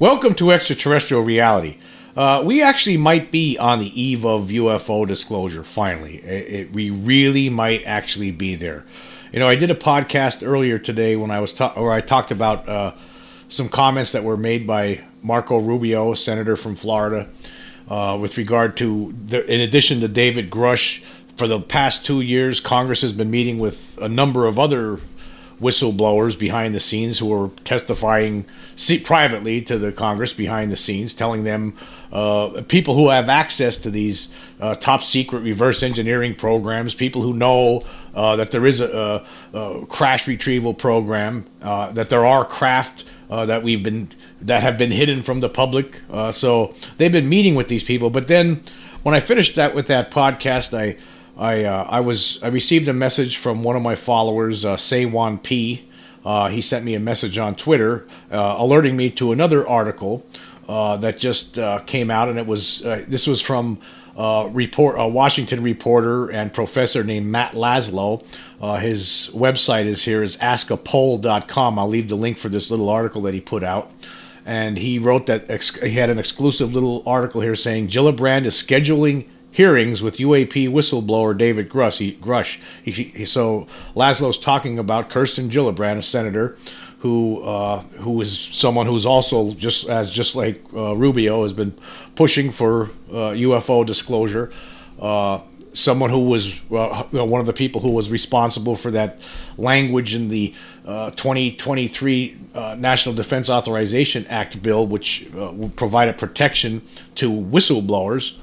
Welcome to extraterrestrial reality. Uh, we actually might be on the eve of UFO disclosure. Finally, it, it, we really might actually be there. You know, I did a podcast earlier today when I was ta- or I talked about uh, some comments that were made by Marco Rubio, senator from Florida, uh, with regard to the, in addition to David Grusch, For the past two years, Congress has been meeting with a number of other whistleblowers behind the scenes who are testifying privately to the Congress behind the scenes, telling them uh, people who have access to these uh, top secret reverse engineering programs, people who know uh, that there is a, a, a crash retrieval program, uh, that there are craft uh, that we've been that have been hidden from the public. Uh, so they've been meeting with these people, but then when I finished that with that podcast, I I uh, I was I received a message from one of my followers, uh, Saywan P. Uh, he sent me a message on Twitter, uh, alerting me to another article uh, that just uh, came out, and it was uh, this was from report a Washington reporter and professor named Matt Laslo. his website is here is askapol.com. I'll leave the link for this little article that he put out and he wrote that ex- he had an exclusive little article here saying Gillibrand is scheduling hearings with UAP whistleblower David Grusch. He, Grusch. He, he, so Laslo's talking about Kirsten Gillibrand, a senator who uh, who is someone who's also just as just like uh, Rubio has been pushing for uh, UFO disclosure. Uh, someone who was uh, one of the people who was responsible for that language in the uh, 2023 National Defense Authorization Act bill, which provided protection to whistleblowers.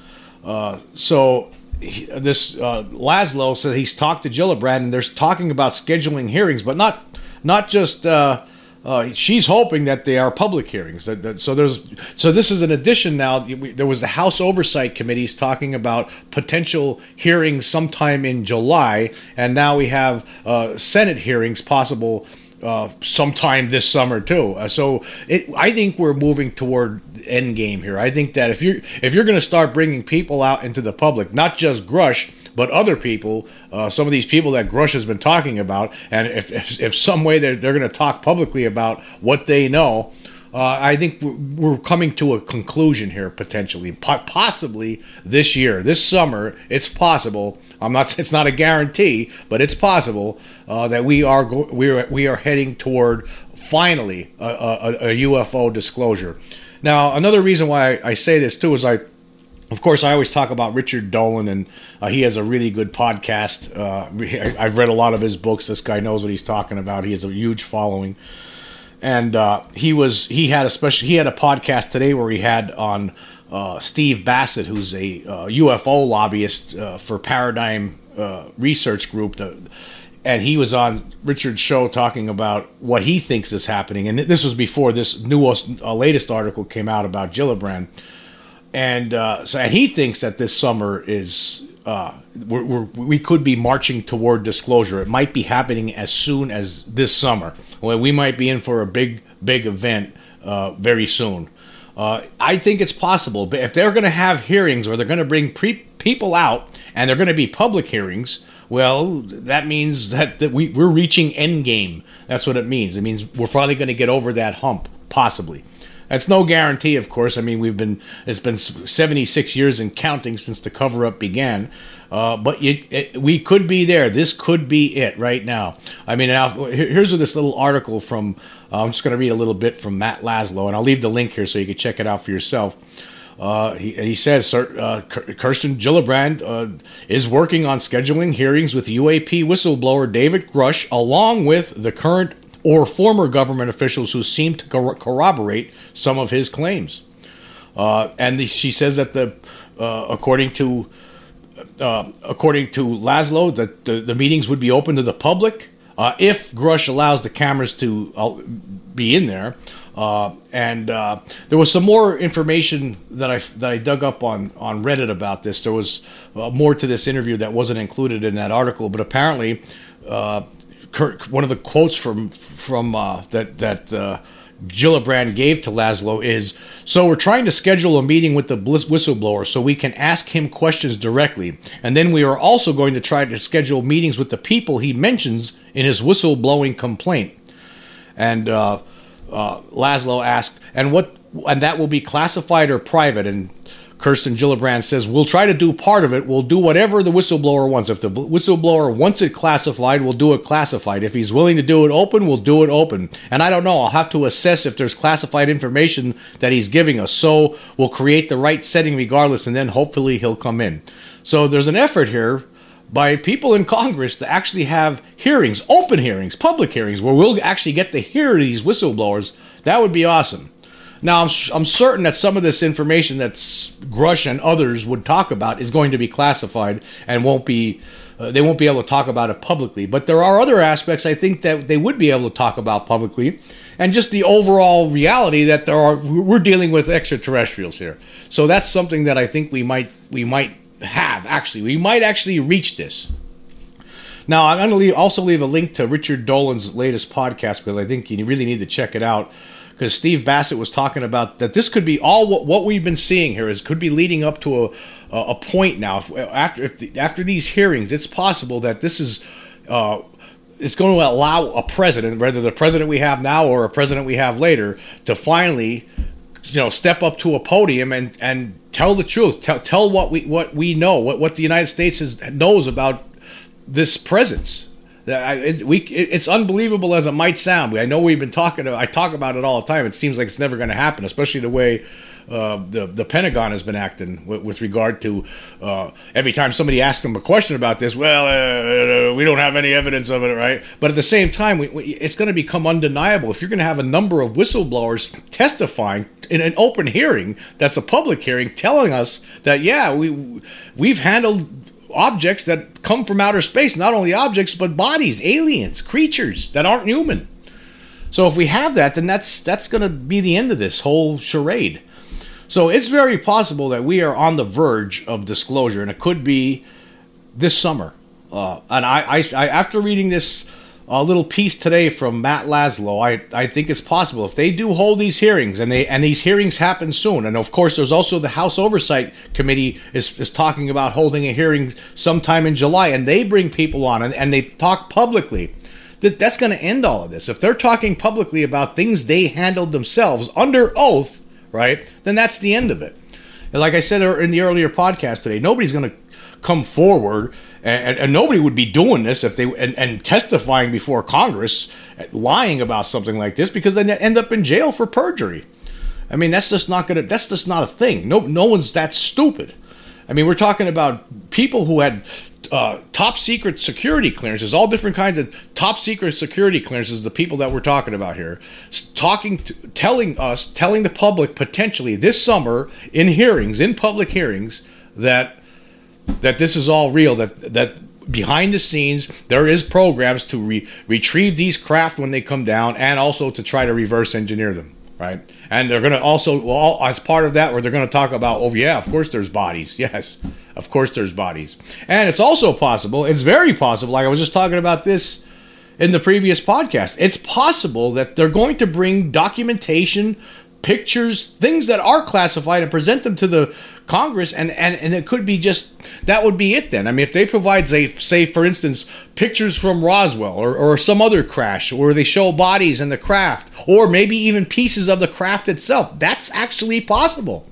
Uh, so he, this uh, Laslo says he's talked to Gillibrand and they're talking about scheduling hearings, but not not just. Uh, uh, she's hoping that they are public hearings. That, that, so there's so this is an addition now. There was the House Oversight Committees talking about potential hearings sometime in July, and now we have uh, Senate hearings possible uh, sometime this summer too. Uh, so it, I think we're moving toward end game here. I think that if you're if you're going to start bringing people out into the public, not just Grusch, but other people, uh, some of these people that Grusch has been talking about, and if if, if some way they're, they're going to talk publicly about what they know, uh, I think we're coming to a conclusion here potentially, possibly this year, this summer. It's possible. I'm not. It's not a guarantee, but it's possible uh, that we are go- we are we are heading toward finally a, a, a, UFO disclosure. Now, another reason why I say this too is I. Of course, I always talk about Richard Dolan, and uh, he has a really good podcast. Uh, I've read a lot of his books. This guy knows what he's talking about. He has a huge following and uh, he was he had a special he had a podcast today where he had on uh, Steve Bassett, who's a uh, UFO lobbyist uh, for Paradigm uh, Research Group, the, and he was on Richard's show talking about what he thinks is happening. And this was before this newest uh, latest article came out about Gillibrand, and so and he thinks that this summer is uh, we're, we're, we could be marching toward disclosure. It might be happening as soon as this summer. Well, we might be in for a big, big event uh, very soon. Uh, I think it's possible, but if they're going to have hearings or they're going to bring pre- people out and they're going to be public hearings, well, that means that, that we, we're reaching end game. That's what it means. It means we're finally going to get over that hump, possibly. That's no guarantee, of course. I mean, we've been it's been 76 years and counting since the cover up began. Uh, but it, it, we could be there. This could be it right now. I mean, now, here's this little article from. Uh, I'm just going to read a little bit from Matt Laslo, and I'll leave the link here so you can check it out for yourself. Uh, he, he, says uh, Kirsten Gillibrand uh, is working on scheduling hearings with UAP whistleblower David Grusch, along with the current or former government officials who seem to cor- corroborate some of his claims. Uh, and the, she says that the, uh, according to uh, according to Laslo, that the, the, meetings would be open to the public uh, if Grusch allows the cameras to uh, be in there. Uh, and there was some more information that I that I dug up on on Reddit about this. There was more to this interview that wasn't included in that article, but apparently one of the quotes from from uh, that that uh, Gillibrand gave to Laslo is so we're trying to schedule a meeting with the whistleblower so we can ask him questions directly and then we are also going to try to schedule meetings with the people he mentions in his whistleblowing complaint and uh, uh, Laslo asked and what and that will be classified or private. And Kirsten Gillibrand says, We'll try to do part of it. We'll do whatever the whistleblower wants. If the whistleblower wants it classified, we'll do it classified. If he's willing to do it open, we'll do it open. And I don't know. I'll have to assess if there's classified information that he's giving us. So we'll create the right setting regardless, and then hopefully he'll come in. So there's an effort here by people in Congress to actually have hearings, open hearings, public hearings, where we'll actually get to hear these whistleblowers. That would be awesome. Now, I'm, I'm certain that some of this information that Grusch and others would talk about is going to be classified and won't be, uh, they won't be able to talk about it publicly. But there are other aspects I think that they would be able to talk about publicly, and just the overall reality that there are, we're dealing with extraterrestrials here. So that's something that I think we might, we might have actually. We might actually reach this. Now, I'm going to leave, also leave a link to Richard Dolan's latest podcast because I think you really need to check it out because Steve Bassett was talking about that this could be all what, what we've been seeing here is could be leading up to a a point now. If, after if the, after these hearings, it's possible that this is. Uh, it's going to allow a president, whether the president we have now or a president we have later, to finally, you know, step up to a podium and, and tell the truth, tell, tell what we what we know, what, what the United States is, knows about this presence we, it's unbelievable as it might sound. I know we've been talking. I talk about it all the time. It seems like it's never going to happen, especially the way uh, the the Pentagon has been acting with, with regard to uh, every time somebody asks them a question about this. Well, uh, we don't have any evidence of it, right? But at the same time, we, we, it's going to become undeniable if you're going to have a number of whistleblowers testifying in an open hearing. That's a public hearing, telling us that yeah, we we've handled objects that come from outer space. Not only objects, but bodies, aliens, creatures that aren't human. So if we have that, then that's that's going to be the end of this whole charade. So it's very possible that we are on the verge of disclosure, and it could be this summer. Uh, and I, I, I, after reading this a little piece today from Matt Laslo. I, I think it's possible if they do hold these hearings and they and these hearings happen soon. And of course, there's also the House Oversight Committee is, is talking about holding a hearing sometime in July, and they bring people on and, and they talk publicly. That that's going to end all of this. If they're talking publicly about things they handled themselves under oath, right? Then that's the end of it. And like I said in the earlier podcast today, nobody's going to come forward and, and, nobody would be doing this if they and, and, testifying before Congress, lying about something like this, because then they end up in jail for perjury. I mean, that's just not gonna. That's just not a thing. No, no one's that stupid. I mean, we're talking about people who had uh, top secret security clearances, all different kinds of top secret security clearances. The people that we're talking about here, talking, to, telling us, telling the public potentially this summer in hearings, in public hearings, that that this is all real. That that behind the scenes there is programs to re- retrieve these craft when they come down, and also to try to reverse engineer them. Right, and they're going to also, well, as part of that, where they're going to talk about, oh yeah, of course there's bodies. Yes, of course there's bodies, and it's also possible. It's very possible. Like I was just talking about this in the previous podcast. It's possible that they're going to bring documentation, pictures, things that are classified, and present them to the Congress, and, and, and it could be just that would be it then. I mean, if they provide, say, say for instance, pictures from Roswell or, or some other crash, or they show bodies in the craft, or maybe even pieces of the craft itself, that's actually possible.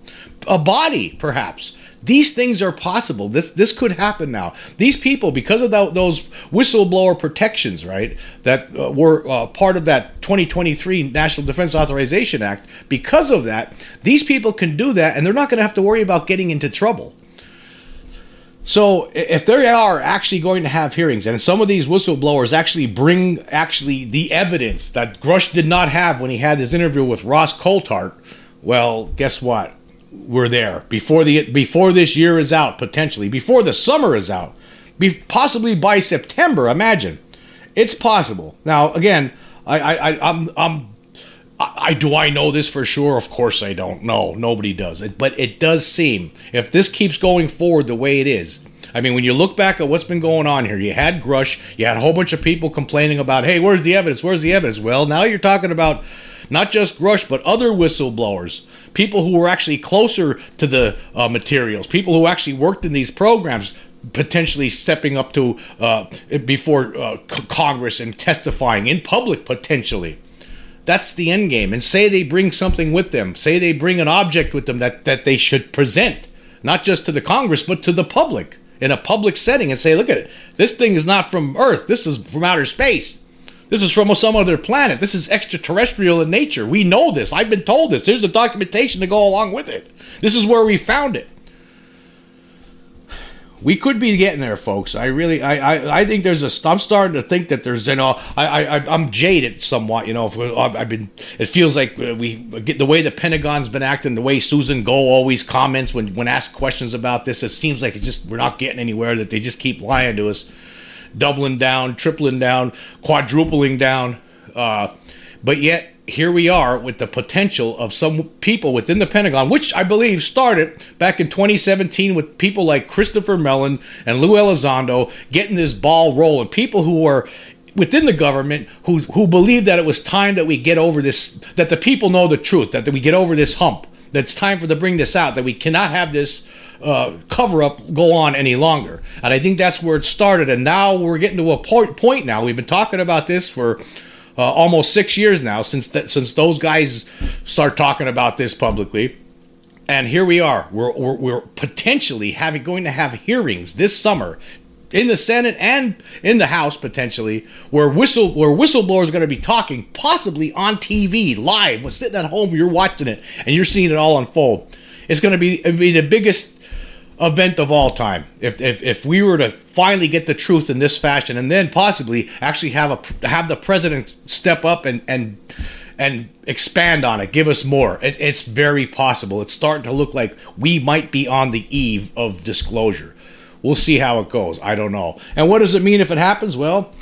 A body, perhaps. These things are possible. This this could happen now. These people, because of those whistleblower protections, right, that uh, were uh, part of that 2023 National Defense Authorization Act, because of that, these people can do that, and they're not going to have to worry about getting into trouble. So if they are actually going to have hearings, and some of these whistleblowers actually bring actually the evidence that Grusch did not have when he had his interview with Ross Coulthart, well, guess what? We're there before the before this year is out potentially before the summer is out be, possibly by September imagine. It's possible. Now again I, I, I'm I'm I, I do I know this for sure? Of course I don't. No nobody does. It but it does seem if this keeps going forward the way it is I mean, when you look back at what's been going on here, you had Grusch, you had a whole bunch of people complaining about, hey, where's the evidence? Where's the evidence? Well, now you're talking about not just Grusch, but other whistleblowers people who were actually closer to the uh, materials, people who actually worked in these programs, potentially stepping up to uh, before uh, Congress and testifying in public potentially. that's the end game. And say they bring something with them, say they bring an object with them that, that they should present, not just to the Congress, but to the public in a public setting and say, look at it, this thing is not from Earth, this is from outer space. This is from some other planet. This is extraterrestrial in nature. We know this. I've been told this. There's a documentation to go along with it. This is where we found it we could be getting there, folks. I really, I, I, I think there's a. I'm starting to think that there's, you know, I, I, I'm jaded somewhat. You know, I've been. It feels like we get the way the Pentagon's been acting, the way Susan Gough always comments when when asked questions about this. It seems like it just we're not getting anywhere. That they just keep lying to us, doubling down, tripling down, quadrupling down. Uh, but yet here we are with the potential of some people within the Pentagon, which I believe started back in 2017 with people like Christopher Mellon and Lou Elizondo getting this ball rolling. People who were within the government who who believed that it was time that we get over this, that the people know the truth, that we get over this hump, that it's time for to bring this out, that we cannot have this uh, cover up go on any longer. And I think that's where it started. And now we're getting to a point, point now. We've been talking about this for uh, almost six years now since th- since those guys start talking about this publicly. And here we are. We're, we're, we're potentially having going to have hearings this summer in the Senate and in the House potentially, where whistle where whistleblowers are going to be talking, possibly on TV live. We're sitting at home, you're watching it, and you're seeing it all unfold. It's going to be be the biggest event of all time. If, if if we were to finally get the truth in this fashion, and then possibly actually have a have the president step up and and and expand on it, give us more. It, it's very possible. It's starting to look like we might be on the eve of disclosure. We'll see how it goes. I don't know. And what does it mean if it happens? Well.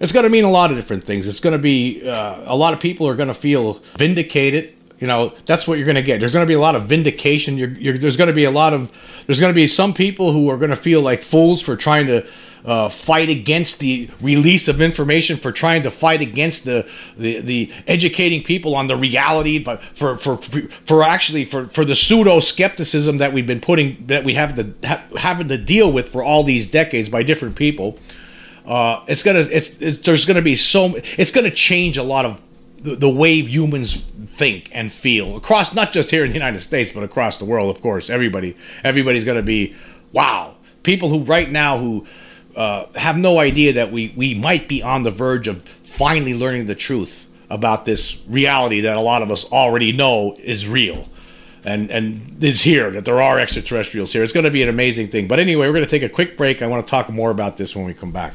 It's going to mean a lot of different things. It's going to be uh, a lot of people are going to feel vindicated you know that's what you're going to get. There's going to be a lot of vindication. You're, you're, there's going to be a lot of there's going to be some people who are going to feel like fools for trying to uh, fight against the release of information for trying to fight against the, the the educating people on the reality but for for for actually for for the pseudo skepticism that we've been putting that we have to ha, having to deal with for all these decades by different people uh, it's gonna it's, it's there's gonna be so it's gonna change a lot of the, the way humans think and feel across not just here in the United States but across the world. Of course, everybody everybody's going to be wow. People who right now who uh, have no idea that we we might be on the verge of finally learning the truth about this reality that a lot of us already know is real and and is here that there are extraterrestrials here. It's going to be an amazing thing. But anyway, we're going to take a quick break. I want to talk more about this when we come back.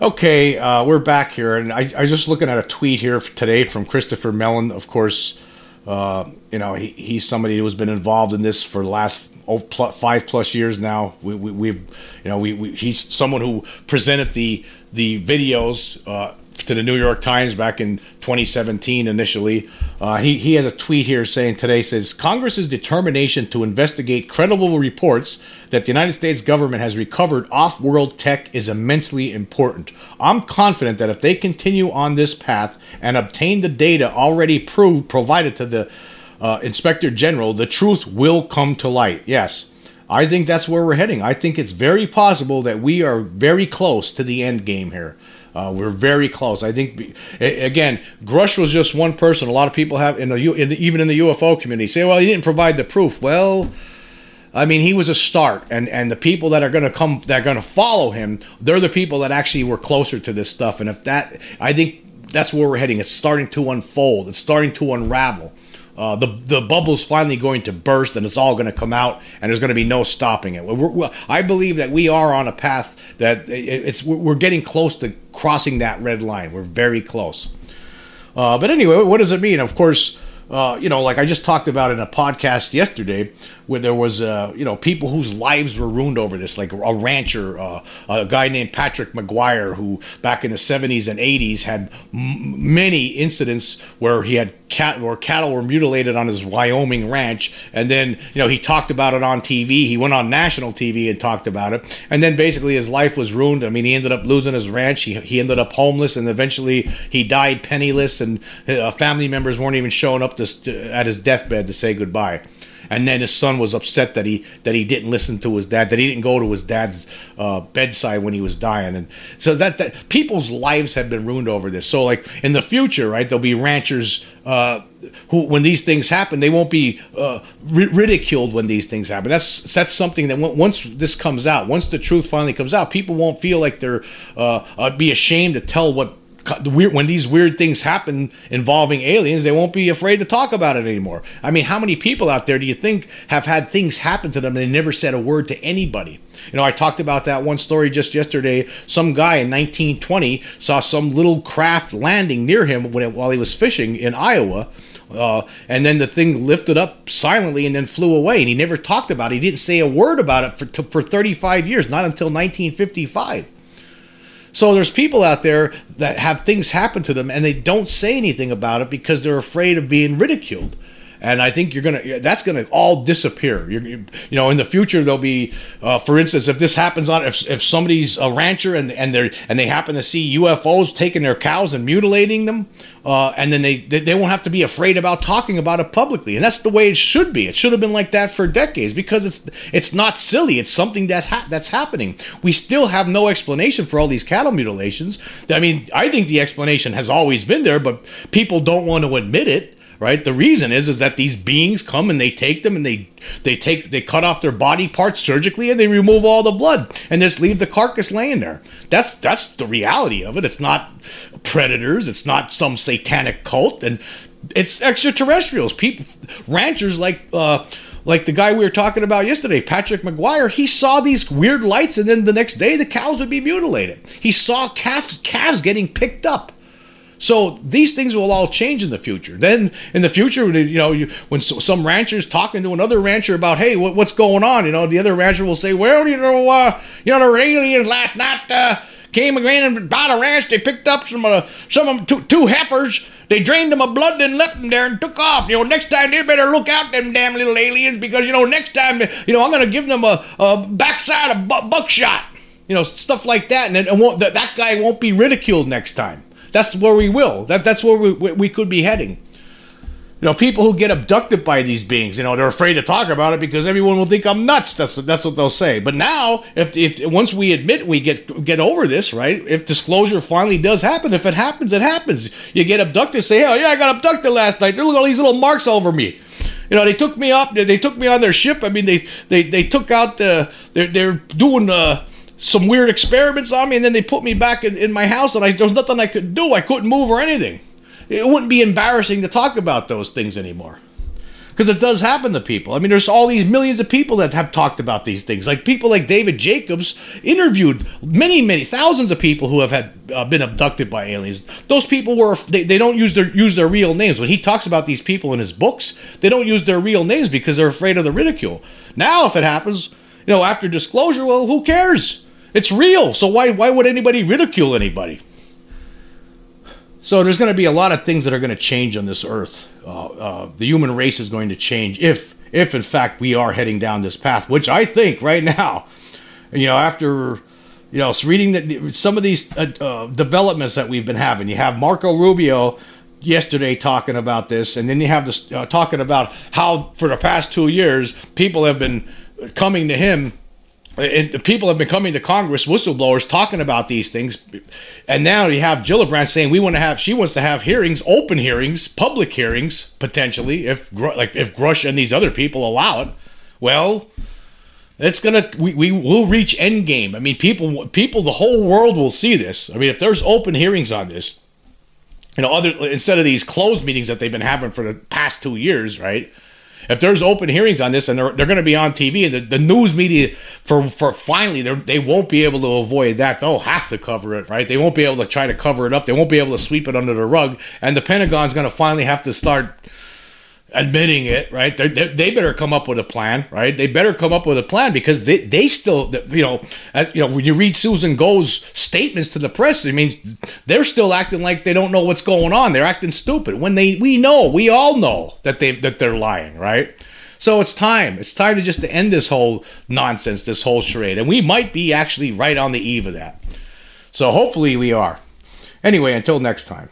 Okay, uh, we're back here, and I, I just looking at a tweet here today from Christopher Mellon. Of course, uh, you know he, he's somebody who's been involved in this for the last oh, plus, five plus years now. We, we, we you know, we, we, he's someone who presented the the videos uh, to the New York Times back in 2017 initially. Uh, he, he has a tweet here saying today says Congress's determination to investigate credible reports that the United States government has recovered off-world tech is immensely important. I'm confident that if they continue on this path and obtain the data already proved provided to the uh, Inspector General, the truth will come to light. Yes. I think that's where we're heading. I think it's very possible that we are very close to the end game here. Uh, we're very close. I think again, Grusch was just one person. A lot of people have in the, in the even in the UFO community say, "Well, he didn't provide the proof." Well, I mean, he was a start, and and the people that are going to come, that are going to follow him, they're the people that actually were closer to this stuff. And if that, I think that's where we're heading. It's starting to unfold. It's starting to unravel. Uh, the the bubble's finally going to burst and it's all going to come out and there's going to be no stopping it. We're, we're, I believe that we are on a path that it's we're getting close to crossing that red line. We're very close. Uh, but anyway, what does it mean? Of course, uh, you know, like I just talked about in a podcast yesterday, where there was, uh, you know, people whose lives were ruined over this, like a rancher, uh, a guy named Patrick McGuire, who back in the 70s and 80s had m- many incidents where he had cat or cattle were mutilated on his Wyoming ranch, and then you know he talked about it on TV. He went on national TV and talked about it, and then basically his life was ruined. I mean, he ended up losing his ranch. He he ended up homeless, and eventually he died penniless, and uh, family members weren't even showing up to, to, at his deathbed to say goodbye and then his son was upset that he that he didn't listen to his dad, that he didn't go to his dad's uh, bedside when he was dying, and so that that people's lives have been ruined over this. So like in the future, right, there'll be ranchers uh, who, when these things happen, they won't be uh, ri- ridiculed when these things happen. That's that's something that w- once this comes out, once the truth finally comes out, people won't feel like they're uh, uh be ashamed to tell what the weird when these weird things happen involving aliens, they won't be afraid to talk about it anymore. I mean, how many people out there do you think have had things happen to them and they never said a word to anybody? You know, I talked about that one story just yesterday. Some guy in 1920 saw some little craft landing near him when, while he was fishing in Iowa. Uh, and then the thing lifted up silently and then flew away. And he never talked about it. He didn't say a word about it for, for 35 years, not until 1955. So there's people out there that have things happen to them and they don't say anything about it because they're afraid of being ridiculed and I think you're gonna that's gonna all disappear. You're, you, you know, in the future there'll be, uh, for instance, if this happens on if, if somebody's a rancher and and they and they happen to see UFOs taking their cows and mutilating them, uh, and then they, they they won't have to be afraid about talking about it publicly, and that's the way it should be. It should have been like that for decades because it's it's not silly. It's something that ha- that's happening. We still have no explanation for all these cattle mutilations. I mean, I think the explanation has always been there, but people don't want to admit it right? The reason is is that these beings come and they take them and they they take they cut off their body parts surgically and they remove all the blood and just leave the carcass laying there. That's that's the reality of it. It's not predators. It's not some satanic cult, and it's extraterrestrials. People, ranchers like. uh like the guy we were talking about yesterday, Patrick McGuire, he saw these weird lights, and then the next day the cows would be mutilated. He saw calves, calves getting picked up so these things will all change in the future. Then in the future, you know, you, when some rancher's talking to another rancher about, hey, what, what's going on? You know, the other rancher will say, well, you know, uh, you know, the aliens last night uh, came again and bought a ranch. They picked up some uh, some of them, two, two heifers. They drained them of blood and left them there and took off. You know, next time they better look out them damn little aliens because you know next time you know I'm gonna give them a, a backside of buckshot. You know, stuff like that, and then that guy won't be ridiculed next time. That's where we will. That that's where we we could be heading. You know, people who get abducted by these beings, you know, they're afraid to talk about it because everyone will think I'm nuts. That's that's what they'll say. But now, if if once we admit we get get over this, right? If disclosure finally does happen, if it happens, it happens. You get abducted, say, "Oh yeah, I got abducted last night. There look all these little marks all over me." You know, they took me up. They, they took me on their ship. I mean, they they they took out the. They're they're doing uh some weird experiments on me, and then they put me back in, in my house, and I, there was nothing I could do. I couldn't move or anything. It wouldn't be embarrassing to talk about those things anymore. Because it does happen to people. I mean, there's all these millions of people that have talked about these things. Like people like David Jacobs interviewed many, many thousands of people who have had uh, been abducted by aliens. Those people were they, they don't use their use their real names. When he talks about these people in his books, they don't use their real names because they're afraid of the ridicule. Now, if it happens, you know, after disclosure, well, who cares? It's real. So why why would anybody ridicule anybody? So there's going to be a lot of things that are going to change on this earth. Uh, uh, the human race is going to change if if in fact we are heading down this path, which I think right now, you know, after you know, reading the, some of these uh, uh, developments that we've been having. You have Marco Rubio yesterday talking about this, and then you have this uh, talking about how for the past two years people have been coming to him and people have been coming to Congress, whistleblowers talking about these things, and now you have Gillibrand saying we want to have, she wants to have hearings, open hearings, public hearings, potentially, if like if Grusch and these other people allow it. Well, it's gonna we, we will reach endgame. I mean, people people the whole world will see this. I mean, if there's open hearings on this, you know, other instead of these closed meetings that they've been having for the past two years, right? If there's open hearings on this and they're, they're going to be on TV and the, the news media for for finally they won't be able to avoid that. They'll have to cover it right? They won't be able to try to cover it up. They won't be able to sweep it under the rug. And the Pentagon's going to finally have to start admitting it, right? They they better come up with a plan, right? They better come up with a plan because they, they still, you know, you know, when you read Susan Gough's statements to the press, I mean, they're still acting like they don't know what's going on. They're acting stupid when they, we know, we all know that they that they're lying, right? So it's time. It's time to just to end this whole nonsense, this whole charade, and we might be actually right on the eve of that. So hopefully we are. Anyway, until next time.